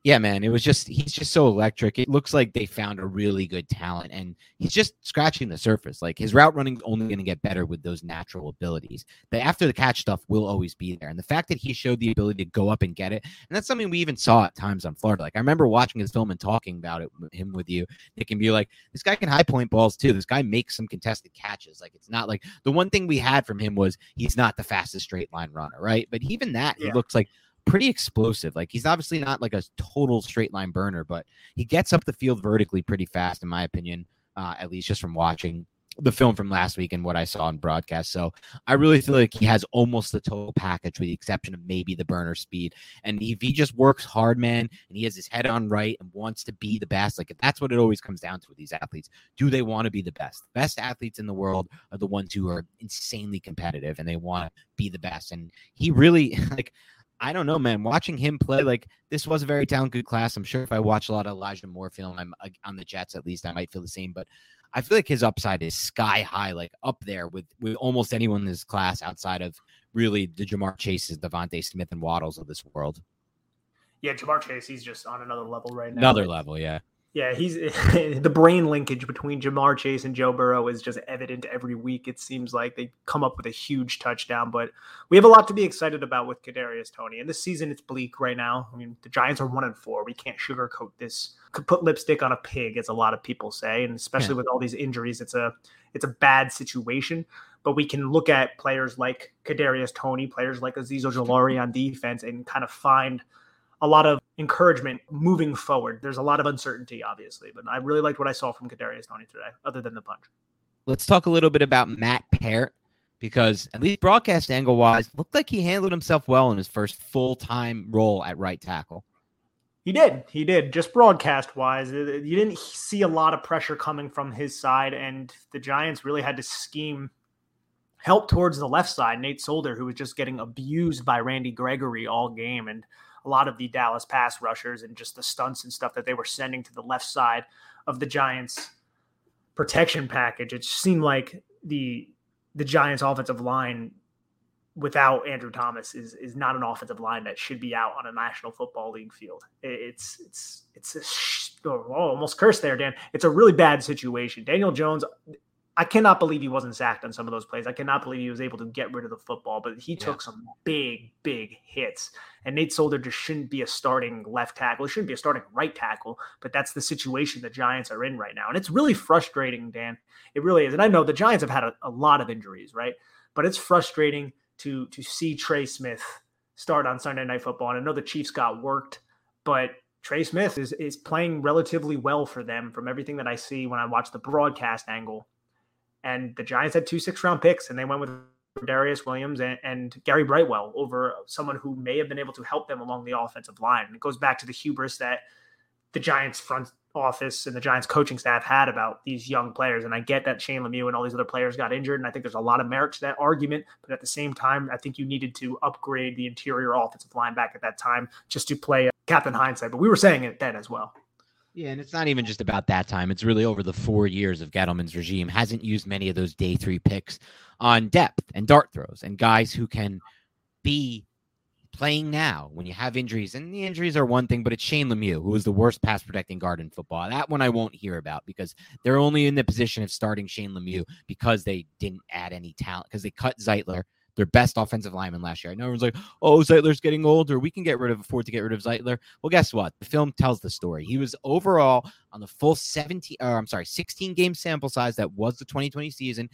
Speaker 2: yeah, man, it was just he's just so electric. It looks like they found a really good talent, and he's just scratching the surface. Like his route running only going to get better with those natural abilities. The after the catch stuff will always be there, and the fact that he showed the ability to go up and get it, and that's something we even saw at times on Florida. Like I remember watching his film and talking about it him with you, Nick, and be like, this guy can high point balls too. This guy makes some contested catches. Like it's not like the one thing we had from him was he's not the fastest straight line runner, right? But even that, yeah. he looks like pretty explosive. Like he's obviously not like a total straight line burner, but he gets up the field vertically pretty fast, in my opinion, uh, at least just from watching the film from last week and what I saw in broadcast. So I really feel like he has almost the total package with the exception of maybe the burner speed. And if he just works hard, man, and he has his head on right and wants to be the best, like that's what it always comes down to with these athletes. Do they want to be the best? The best athletes in the world are the ones who are insanely competitive and they want to be the best. And he really like I don't know, man. Watching him play, like this was a very talented class. I'm sure if I watch a lot of Elijah Moore film, I'm on the Jets at least, I might feel the same. But I feel like his upside is sky high, like up there with with almost anyone in this class outside of really the Ja'Marr Chases, DeVonta Smith, and Waddles of this world.
Speaker 3: Yeah, Ja'Marr Chase, he's just on another level right now.
Speaker 2: Another level, yeah.
Speaker 3: Yeah, he's the brain linkage between Ja'Marr Chase and Joe Burrow is just evident every week. It seems like they come up with a huge touchdown, but we have a lot to be excited about with Kadarius Toney. And this season, it's bleak right now. I mean, the Giants are one and four. We can't sugarcoat this. Could put lipstick on a pig, as a lot of people say, and especially yeah. with all these injuries, it's a it's a bad situation. But we can look at players like Kadarius Toney, players like Azeez Ojulari on defense, and kind of find a lot of encouragement moving forward. There's a lot of uncertainty, obviously, but I really liked what I saw from Kadarius Toney today, other than the punch.
Speaker 2: Let's talk a little bit about Matt Peart because at least broadcast angle wise, looked like he handled himself well in his first full time role at right tackle.
Speaker 3: He did. He did. Just broadcast wise, you didn't see a lot of pressure coming from his side, and the Giants really had to scheme help towards the left side. Nate Solder, who was just getting abused by Randy Gregory all game, and a lot of the Dallas pass rushers and just the stunts and stuff that they were sending to the left side of the Giants protection package. It seemed like the the Giants offensive line without Andrew Thomas is is not an offensive line that should be out on a National Football League field. It's it's it's a, oh, almost cursed there, Dan. It's a really bad situation. Daniel Jones I cannot believe he wasn't sacked on some of those plays. I cannot believe he was able to get rid of the football, but he took some big, big hits. And Nate Solder just shouldn't be a starting left tackle. He shouldn't be a starting right tackle, but that's the situation the Giants are in right now. And it's really frustrating, Dan. It really is. And I know the Giants have had a, a lot of injuries, right? But it's frustrating to to see Trey Smith start on Sunday Night Football. And I know the Chiefs got worked, but Trey Smith is is playing relatively well for them from everything that I see when I watch the broadcast angle and the Giants had two six round picks, and they went with Darius Williams and, and, Gary Brightwell over someone who may have been able to help them along the offensive line. And it goes back to the hubris that the Giants front office and the Giants coaching staff had about these young players. And I get that Shane Lemieux and all these other players got injured. And I think there's a lot of merit to that argument. But at the same time, I think you needed to upgrade the interior offensive line back at that time just to play uh, Captain Hindsight. But we were saying it then as well.
Speaker 2: Yeah, and it's not even just about that time. It's really over the four years of Gettleman's regime. Hasn't used many of those day three picks on depth and dart throws and guys who can be playing now when you have injuries. And the injuries are one thing, but it's Shane Lemieux, who is the worst pass protecting guard in football. That one I won't hear about because they're only in the position of starting Shane Lemieux because they didn't add any talent, because they cut Zeitler their best offensive lineman last year. I know everyone's like, oh, Zeitler's getting older. We can get rid of afford to get rid of Zeitler. Well, guess what? The film tells the story. He was overall on the full 17, or I'm sorry, 16 game sample size that was the 2020 season.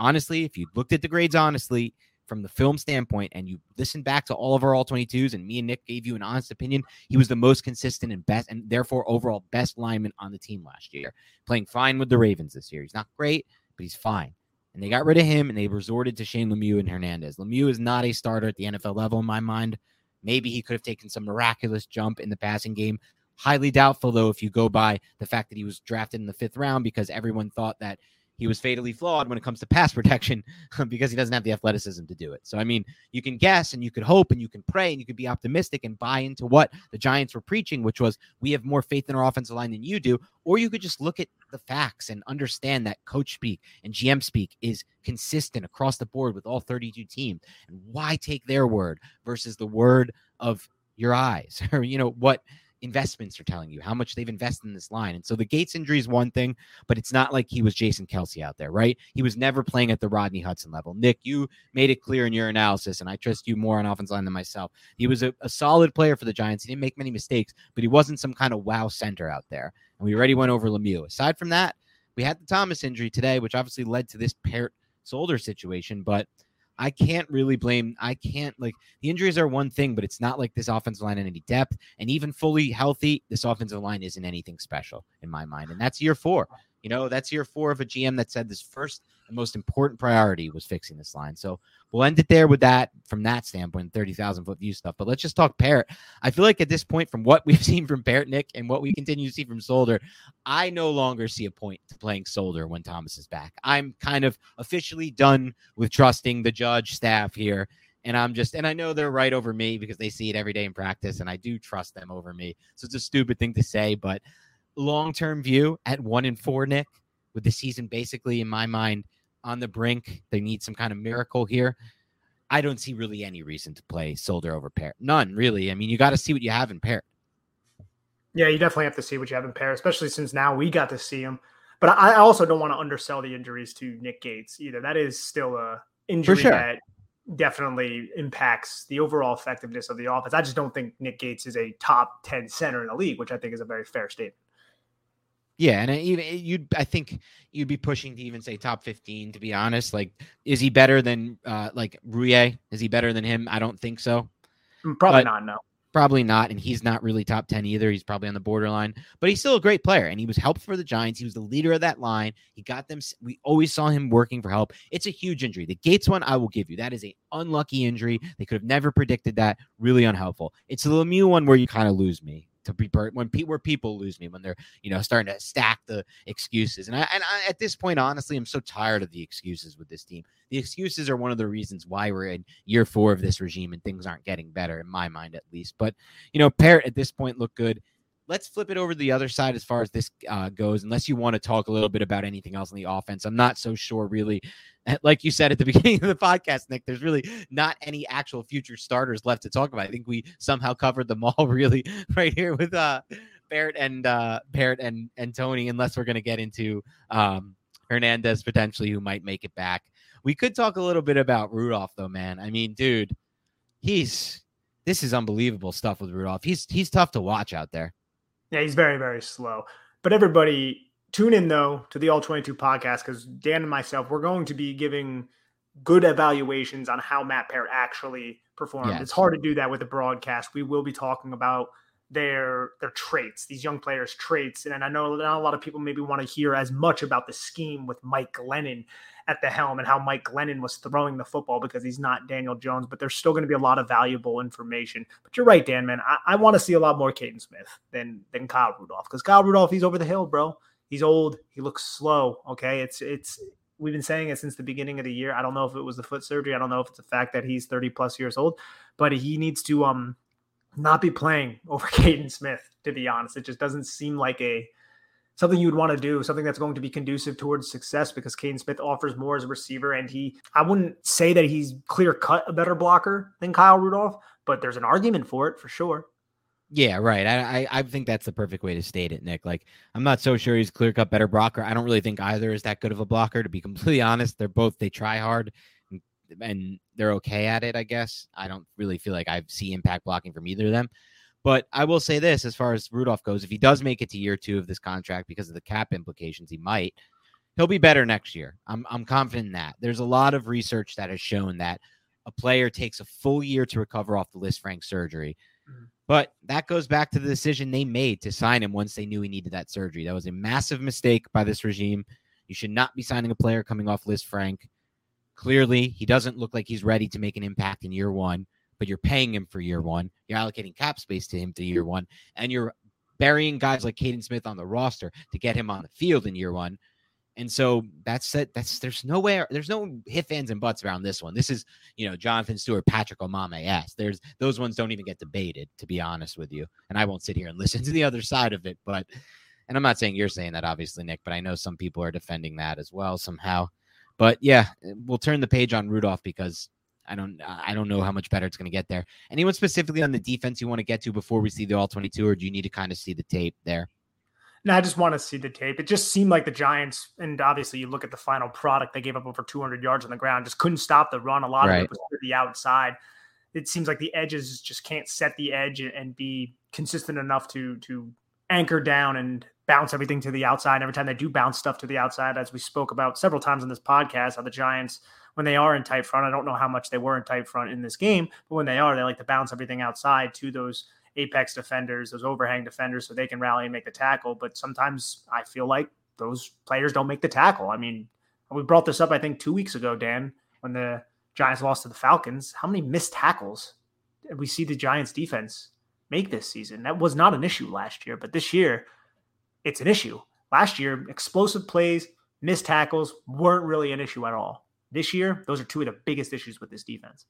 Speaker 2: Honestly, if you looked at the grades honestly, from the film standpoint and you listen back to all of our all 22s and me and Nick gave you an honest opinion, he was the most consistent and best and therefore overall best lineman on the team last year. Playing fine with the Ravens this year. He's not great, but he's fine and they got rid of him and they resorted to Shane Lemieux and Hernandez. Lemieux is not a starter at the NFL level in my mind. Maybe he could have taken some miraculous jump in the passing game Highly doubtful, though, if you go by the fact that he was drafted in the fifth round because everyone thought that he was fatally flawed when it comes to pass protection because he doesn't have the athleticism to do it. So, I mean, you can guess and you could hope and you can pray and you could be optimistic and buy into what the Giants were preaching, which was we have more faith in our offensive line than you do. Or you could just look at the facts and understand that coach speak and GM speak is consistent across the board with all 32 teams. And why take their word versus the word of your eyes or, you know, what investments are telling you, how much they've invested in this line. And so the Gates injury is one thing, but it's not like he was Jason Kelce out there, right? He was never playing at the Rodney Hudson level. Nick, you made it clear in your analysis, and I trust you more on offense line than myself. He was a, a solid player for the Giants. He didn't make many mistakes, but he wasn't some kind of wow center out there. And we already went over Lemieux. Aside from that, we had the Thomas injury today, which obviously led to this Peart shoulder situation, but I can't really blame. I can't like the injuries are one thing, but it's not like this offensive line in any depth. And even fully healthy, this offensive line isn't anything special in my mind. And that's year four. You know, that's year four of a GM that said this first and most important priority was fixing this line. So we'll end it there with that from that standpoint, 30,000 foot view stuff. But let's just talk Peart. I feel like at this point, from what we've seen from Peart, Nick, and what we continue to see from Solder, I no longer see a point to playing Solder when Thomas is back. I'm kind of officially done with trusting the judge staff here. And I'm just, and I know they're right over me because they see it every day in practice, and I do trust them over me. So it's a stupid thing to say, but long term view at one and four, Nick, with the season basically in my mind on the brink. They need some kind of miracle here. I don't see really any reason to play Solder over Peart. None, really. I mean, you got to see what you have in Peart.
Speaker 3: Yeah, you definitely have to see what you have in Peart, especially since now we got to see him. But I also don't want to undersell the injuries to Nick Gates either. That is still a injury
Speaker 2: sure.
Speaker 3: that definitely impacts the overall effectiveness of the offense. I just don't think Nick Gates is a top 10 center in the league, which I think is a very fair statement.
Speaker 2: Yeah, and even you'd I think you'd be pushing to even say top 15 to be honest. Like is he better than uh like Roullier? Is he better than him? I don't think so.
Speaker 3: Mm, probably but, not, no.
Speaker 2: Probably not, and he's not really top 10 either. He's probably on the borderline, but he's still a great player and he was helpful for the Giants. He was the leader of that line. He got them we always saw him working for help. It's a huge injury. The Gates one I will give you. That is a unlucky injury. They could have never predicted that. Really unhelpful. It's the Lemieux one where you kind of lose me to be when pe- where people lose me when they're you know starting to stack the excuses and I and I, at this point honestly I'm so tired of the excuses with this team. The excuses are one of the reasons why we're in year 4 of this regime and things aren't getting better in my mind at least. But you know, Peart at this point look good. Let's flip it over to the other side as far as this uh, goes. Unless you want to talk a little bit about anything else in the offense, I'm not so sure really like you said at the beginning of the podcast, Nick, there's really not any actual future starters left to talk about. I think we somehow covered them all really right here with uh Barrett and uh Barrett and and Toney, unless we're gonna get into um Hernandez potentially who might make it back. We could talk a little bit about Rudolph though, man. I mean, dude, he's this is unbelievable stuff with Rudolph. He's he's tough to watch out there.
Speaker 3: Yeah, he's very, very slow. But everybody Tune in though to the All 22 podcast because Dan and myself, we're going to be giving good evaluations on how Matt Peart actually performed. Yes. It's hard to do that with a broadcast. We will be talking about their their traits, these young players' traits. And I know not a lot of people maybe want to hear as much about the scheme with Mike Glennon at the helm and how Mike Glennon was throwing the football because he's not Daniel Jones, but there's still going to be a lot of valuable information. But you're right, Dan, man. I, I want to see a lot more Kaden Smith than than Kyle Rudolph because Kyle Rudolph, he's over the hill, bro. He's old. He looks slow. Okay. It's, it's, we've been saying it since the beginning of the year. I don't know if it was the foot surgery. I don't know if it's the fact that he's 30 plus years old, but he needs to, um, not be playing over Kaden Smith, to be honest. It just doesn't seem like a, something you would want to do, something that's going to be conducive towards success because Kaden Smith offers more as a receiver. And he, I wouldn't say that he's clear cut a better blocker than Kyle Rudolph, but there's an argument for it for sure.
Speaker 2: Yeah, right. I, I think that's the perfect way to state it, Nick. Like, I'm not so sure he's clear cut better blocker. I don't really think either is that good of a blocker. To be completely honest, they're both they try hard and, and they're okay at it. I guess I don't really feel like I see impact blocking from either of them. But I will say this as far as Rudolph goes, if he does make it to year two of this contract because of the cap implications, he might. He'll be better next year. I'm I'm confident in that. There's a lot of research that has shown that a player takes a full year to recover off the Lisfranc surgery. Mm-hmm but that goes back to the decision they made to sign him once they knew he needed that surgery. That was a massive mistake by this regime. You should not be signing a player coming off Lisfranc. Clearly, he doesn't look like he's ready to make an impact in year one, but you're paying him for year one. You're allocating cap space to him to year one, and you're burying guys like Kaden Smith on the roster to get him on the field in year one. And so that's it. That's there's nowhere, there's no hit fans and butts around this one. This is, you know, Jonathan Stewart, Patrick Omameh. Yes, there's those ones don't even get debated, to be honest with you. And I won't sit here and listen to the other side of it, but and I'm not saying you're saying that, obviously, Nick, but I know some people are defending that as well somehow. But yeah, we'll turn the page on Rudolph because I don't uh, I don't know how much better it's going to get there. Anyone specifically on the defense you want to get to before we see the all 22 or do you need to kind of see the tape there?
Speaker 3: No, I just want to see the tape. It just seemed like the Giants, and obviously you look at the final product, they gave up over 200 yards on the ground, just couldn't stop the run. A lot right. of it was to the outside. It seems like the edges just can't set the edge and be consistent enough to to anchor down and bounce everything to the outside. And every time they do bounce stuff to the outside, as we spoke about several times in this podcast, how the Giants, when they are in tight front, I don't know how much they were in tight front in this game, but when they are, they like to bounce everything outside to those apex defenders, those overhang defenders, so they can rally and make the tackle. But sometimes I feel like those players don't make the tackle. I mean, we brought this up, I think, two weeks ago, Dan, when the Giants lost to the Falcons. How many missed tackles did we see the Giants defense make this season? That was not an issue last year, but this year it's an issue. Last year, explosive plays, missed tackles weren't really an issue at all. This year, those are two of the biggest issues with this defense.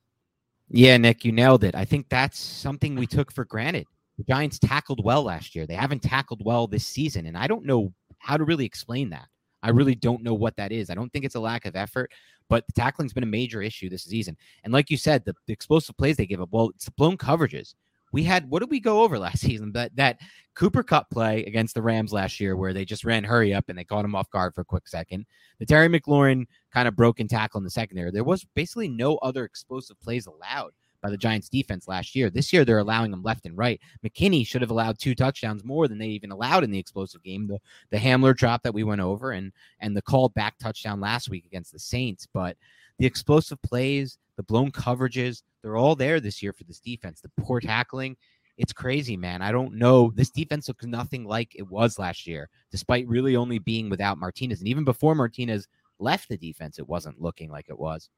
Speaker 2: Yeah, Nick, you nailed it. I think that's something we took for granted. The Giants tackled well last year. They haven't tackled well this season. And I don't know how to really explain that. I really don't know what that is. I don't think it's a lack of effort, but the tackling's been a major issue this season. And like you said, the, the explosive plays they give up, well, it's the blown coverages. We had what did we go over last season? That that Cooper Kupp play against the Rams last year, where they just ran hurry up and they caught him off guard for a quick second. The Terry McLaurin kind of broken tackle in the secondary. There was basically no other explosive plays allowed by the Giants defense last year. This year, they're allowing them left and right. McKinney should have allowed two touchdowns more than they even allowed in the explosive game. The the Hamler drop that we went over and and the called back touchdown last week against the Saints. But the explosive plays, the blown coverages, they're all there this year for this defense. The poor tackling, it's crazy, man. I don't know. This defense looks nothing like it was last year, despite really only being without Martinez. And even before Martinez left the defense, it wasn't looking like it was.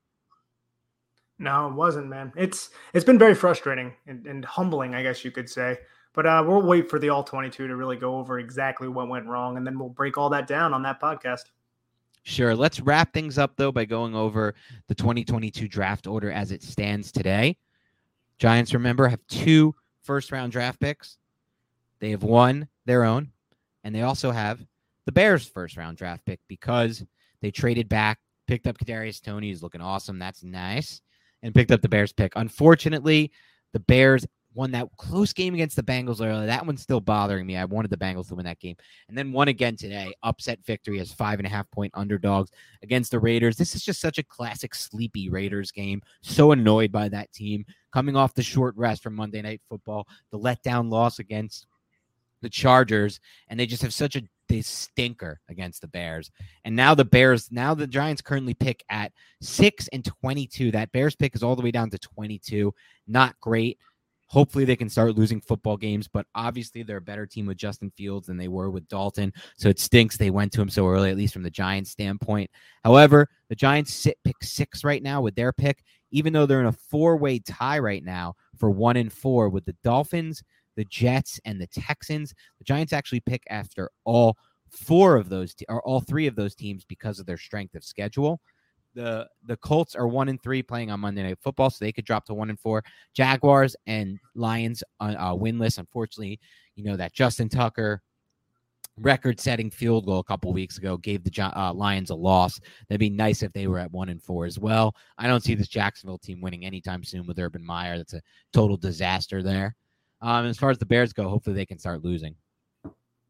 Speaker 3: No, it wasn't, man. It's it's been very frustrating and, and humbling, I guess you could say. But uh, we'll wait for the all 22 to really go over exactly what went wrong, and then we'll break all that down on that podcast.
Speaker 2: Sure. Let's wrap things up, though, by going over the 2022 draft order as it stands today. Giants, remember, have two first round draft picks. They have one their own, and they also have the Bears' first round draft pick because they traded back, picked up Kadarius Tony, who's looking awesome. That's nice, and picked up the Bears pick. Unfortunately, the Bears won that close game against the Bengals earlier. That one's still bothering me. I wanted the Bengals to win that game. And then won again today. Upset victory as five and a half point underdogs against the Raiders. This is just such a classic sleepy Raiders game. So annoyed by that team. Coming off the short rest from Monday Night Football, the letdown loss against the Chargers, and they just have such a they stinker against the Bears. And now the Bears, now the Giants currently pick at six and 22. That Bears pick is all the way down to 22. Not great. Hopefully, they can start losing football games, but obviously, they're a better team with Justin Fields than they were with Dalton. So it stinks they went to him so early, at least from the Giants' standpoint. However, the Giants sit pick six right now with their pick, even though they're in a four way tie right now for one and four with the Dolphins, the Jets, and the Texans. The Giants actually pick after all four of those, te- or all three of those teams because of their strength of schedule the the Colts are one and three playing on Monday Night Football, so they could drop to one and four. Jaguars and Lions uh, uh, winless. Unfortunately, you know that Justin Tucker record-setting field goal a couple weeks ago gave the uh, Lions a loss. That'd be nice if they were at one and four as well. I don't see this Jacksonville team winning anytime soon with Urban Meyer. That's a total disaster there. Um, as far as the Bears go, hopefully they can start losing.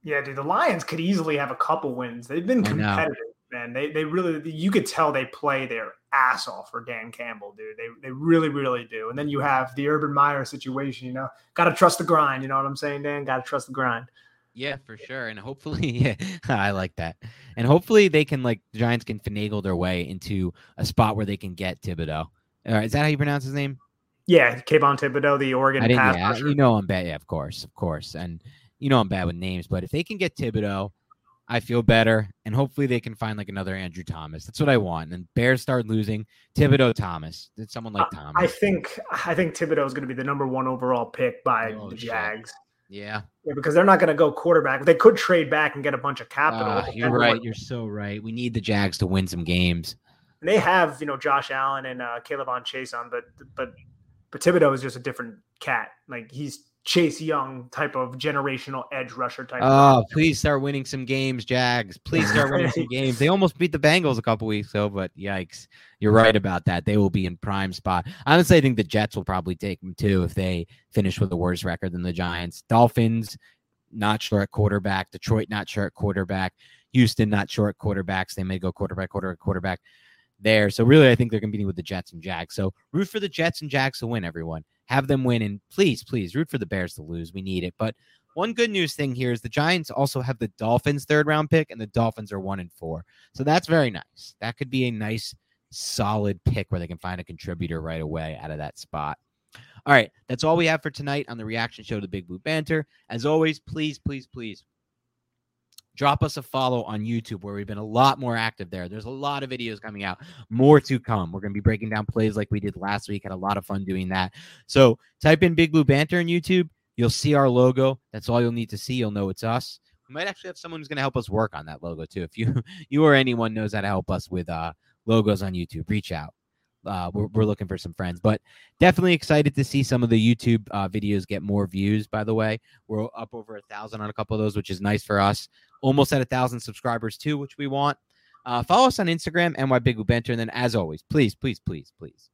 Speaker 3: Yeah, dude, the Lions could easily have a couple wins. They've been competitive man. They they really you could tell they play their ass off for Dan Campbell, dude. They they really really do. And then you have the Urban Meyer situation. You know, got to trust the grind. You know what I'm saying, Dan? Got to trust the grind.
Speaker 2: Yeah, for sure. And hopefully, yeah, I like that. And hopefully, they can like the Giants can finagle their way into a spot where they can get Thibodeaux. All right, is that how you pronounce his name?
Speaker 3: Yeah, Kayvon Thibodeaux, the Oregon I didn't,
Speaker 2: yeah, You know I'm bad. Yeah, of course, of course. And you know I'm bad with names, but if they can get Thibodeaux, I feel better, and hopefully they can find like another Andrew Thomas. That's what I want. And Bears start losing Thibodeaux Thomas. Did someone like Thomas?
Speaker 3: I think I think Thibodeaux is going to be the number one overall pick by oh, the Jags.
Speaker 2: Yeah.
Speaker 3: Yeah, because they're not going to go quarterback. They could trade back and get a bunch of capital.
Speaker 2: Uh, you're right. You're so right. We need the Jags to win some games.
Speaker 3: And they have, you know, Josh Allen and uh, Chaisson, but but but Thibodeaux is just a different cat. Like he's Chase Young type of generational edge rusher type.
Speaker 2: Oh, please start winning some games, Jags. Please start winning some games. They almost beat the Bengals a couple weeks ago, but yikes. You're right about that. They will be in prime spot. Honestly, I think the Jets will probably take them too if they finish with a worse record than the Giants. Dolphins, not sure at quarterback. Detroit, not sure at quarterback. Houston, not sure at quarterbacks. They may go quarterback, quarterback, quarterback there. So really, I think they're competing with the Jets and Jags. So root for the Jets and Jags to win, everyone. Have them win, and please, please root for the Bears to lose. We need it. But one good news thing here is the Giants also have the Dolphins third round pick, and the Dolphins are one and four. So that's very nice. That could be a nice, solid pick where they can find a contributor right away out of that spot. All right, that's all we have for tonight on the reaction show to the Big Blue Banter. As always, please, please, please drop us a follow on YouTube where we've been a lot more active there. There's a lot of videos coming out, more to come. We're going to be breaking down plays like we did last week. Had a lot of fun doing that. So type in Big Blue Banter in YouTube. You'll see our logo. That's all you'll need to see. You'll know it's us. We might actually have someone who's going to help us work on that logo too. If you you or anyone knows how to help us with uh, logos on YouTube, reach out. Uh, we're, we're looking for some friends, but definitely excited to see some of the YouTube uh, videos get more views. By the way, we're up over a thousand on a couple of those, which is nice for us almost at a thousand subscribers too, which we want. Uh, follow us on Instagram, NY Big Banter. And then, as always, please, please, please, please,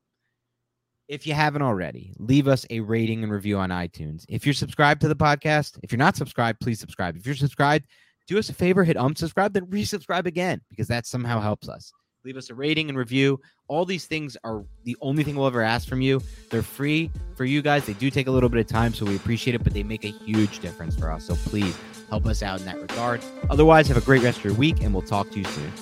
Speaker 2: if you haven't already, leave us a rating and review on iTunes. If you're subscribed to the podcast, if you're not subscribed, please subscribe. If you're subscribed, do us a favor, hit unsubscribe, then resubscribe again because that somehow helps us. Leave us a rating and review. All these things are the only thing we'll ever ask from you. They're free for you guys. They do take a little bit of time, so we appreciate it, but they make a huge difference for us. So please help us out in that regard. Otherwise, have a great rest of your week, and we'll talk to you soon.